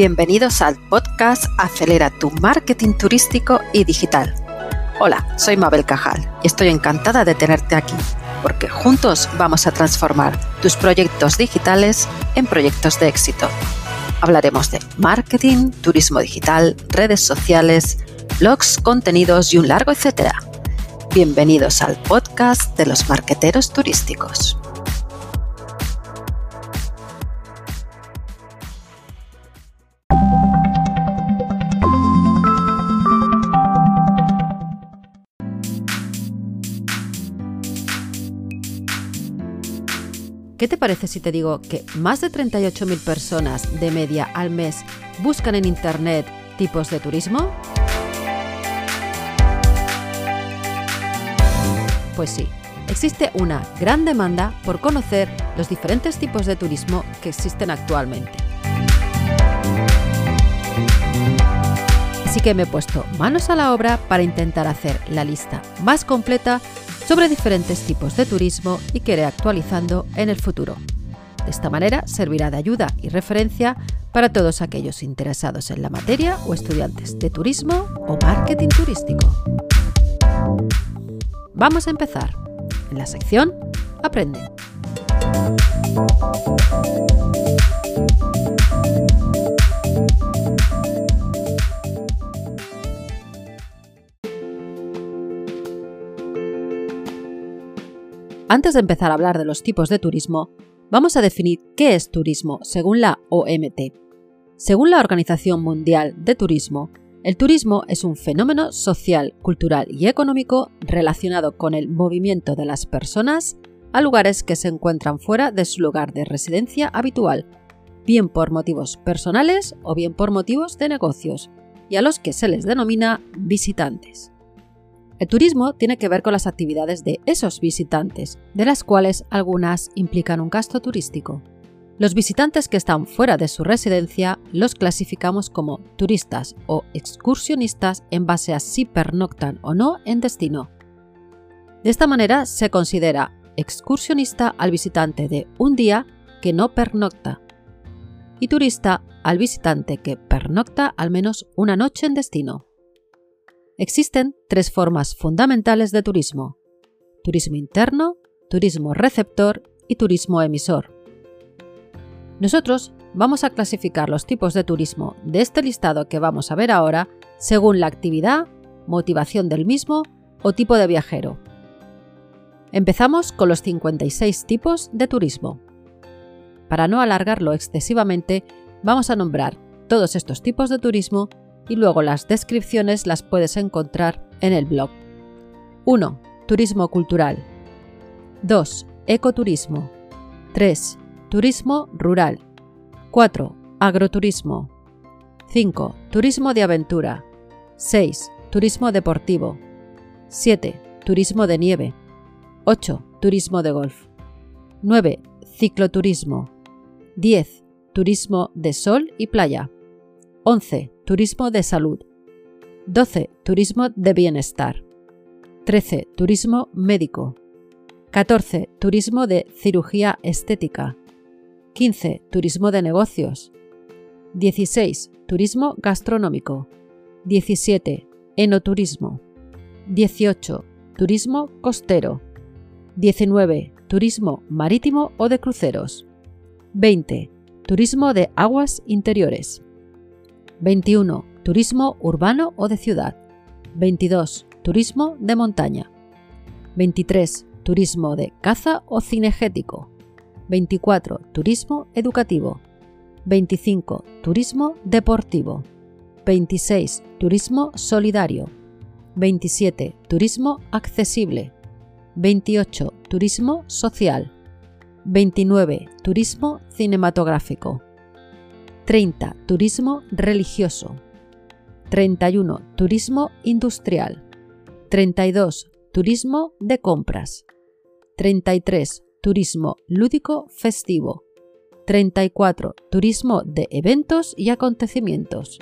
Bienvenidos al podcast Acelera tu marketing turístico y digital. Hola, soy Mabel Cajal y estoy encantada de tenerte aquí, porque juntos vamos a transformar tus proyectos digitales en proyectos de éxito. Hablaremos de marketing, turismo digital, redes sociales, blogs, contenidos y un largo etcétera. Bienvenidos al podcast de los marqueteros turísticos. ¿Qué te parece si te digo que más de 38.000 personas de media al mes buscan en Internet tipos de turismo? Pues sí, existe una gran demanda por conocer los diferentes tipos de turismo que existen actualmente. Así que me he puesto manos a la obra para intentar hacer la lista más completa sobre diferentes tipos de turismo y que iré actualizando en el futuro. De esta manera servirá de ayuda y referencia para todos aquellos interesados en la materia o estudiantes de turismo o marketing turístico. Vamos a empezar. En la sección Aprende. Antes de empezar a hablar de los tipos de turismo, vamos a definir qué es turismo según la OMT. Según la Organización Mundial de Turismo, el turismo es un fenómeno social, cultural y económico relacionado con el movimiento de las personas a lugares que se encuentran fuera de su lugar de residencia habitual, bien por motivos personales o bien por motivos de negocios, y a los que se les denomina visitantes. El turismo tiene que ver con las actividades de esos visitantes, de las cuales algunas implican un gasto turístico. Los visitantes que están fuera de su residencia los clasificamos como turistas o excursionistas en base a si pernoctan o no en destino. De esta manera se considera excursionista al visitante de un día que no pernocta y turista al visitante que pernocta al menos una noche en destino. Existen tres formas fundamentales de turismo. Turismo interno, turismo receptor y turismo emisor. Nosotros vamos a clasificar los tipos de turismo de este listado que vamos a ver ahora según la actividad, motivación del mismo o tipo de viajero. Empezamos con los 56 tipos de turismo. Para no alargarlo excesivamente, vamos a nombrar todos estos tipos de turismo y luego las descripciones las puedes encontrar en el blog. 1. Turismo cultural. 2. Ecoturismo. 3. Turismo rural. 4. Agroturismo. 5. Turismo de aventura. 6. Turismo deportivo. 7. Turismo de nieve. 8. Turismo de golf. 9. Cicloturismo. 10. Turismo de sol y playa. 11. Turismo de salud. 12. Turismo de bienestar. 13. Turismo médico. 14. Turismo de cirugía estética. 15. Turismo de negocios. 16. Turismo gastronómico. 17. Enoturismo. 18. Turismo costero. 19. Turismo marítimo o de cruceros. 20. Turismo de aguas interiores. 21. Turismo urbano o de ciudad. 22. Turismo de montaña. 23. Turismo de caza o cinegético. 24. Turismo educativo. 25. Turismo deportivo. 26. Turismo solidario. 27. Turismo accesible. 28. Turismo social. 29. Turismo cinematográfico. 30. Turismo religioso. 31. Turismo industrial. 32. Turismo de compras. 33. Turismo lúdico festivo. 34. Turismo de eventos y acontecimientos.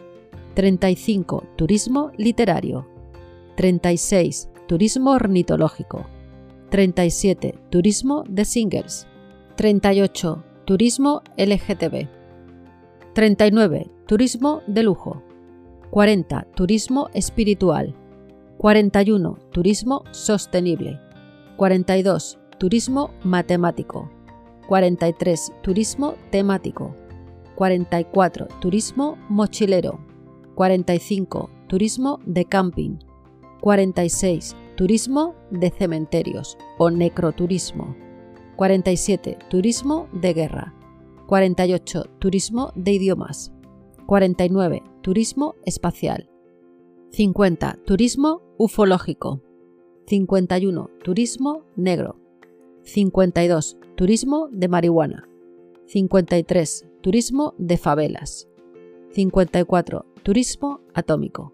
35. Turismo literario. 36. Turismo ornitológico. 37. Turismo de singles. 38. Turismo LGTB. 39. turismo de lujo. 40. Turismo espiritual. 41. Turismo sostenible. 42. Turismo matemático. 43. Turismo temático. 44. Turismo mochilero. 45. Turismo de camping. 46. Turismo de cementerios o necroturismo. 47. Turismo de guerra. 48. Turismo de idiomas. 49. Turismo espacial. 50. Turismo ufológico. 51. Turismo negro. 52. Turismo de marihuana. 53. Turismo de favelas. 54. Turismo atómico.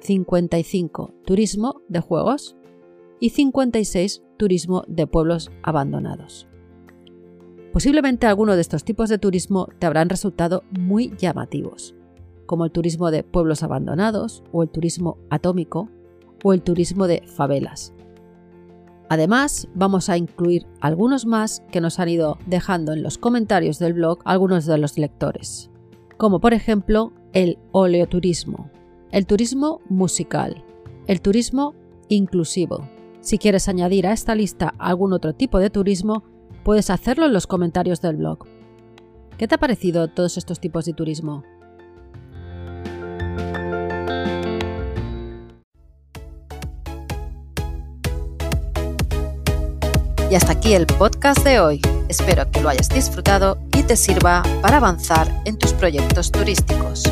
55. Turismo de juegos. Y 56. Turismo de pueblos abandonados. Posiblemente alguno de estos tipos de turismo te habrán resultado muy llamativos, como el turismo de pueblos abandonados o el turismo atómico o el turismo de favelas. Además, vamos a incluir algunos más que nos han ido dejando en los comentarios del blog algunos de los lectores, como por ejemplo el oleoturismo, el turismo musical, el turismo inclusivo. Si quieres añadir a esta lista algún otro tipo de turismo, puedes hacerlo en los comentarios del blog. ¿Qué te ha parecido todos estos tipos de turismo? Y hasta aquí el podcast de hoy. Espero que lo hayas disfrutado y te sirva para avanzar en tus proyectos turísticos.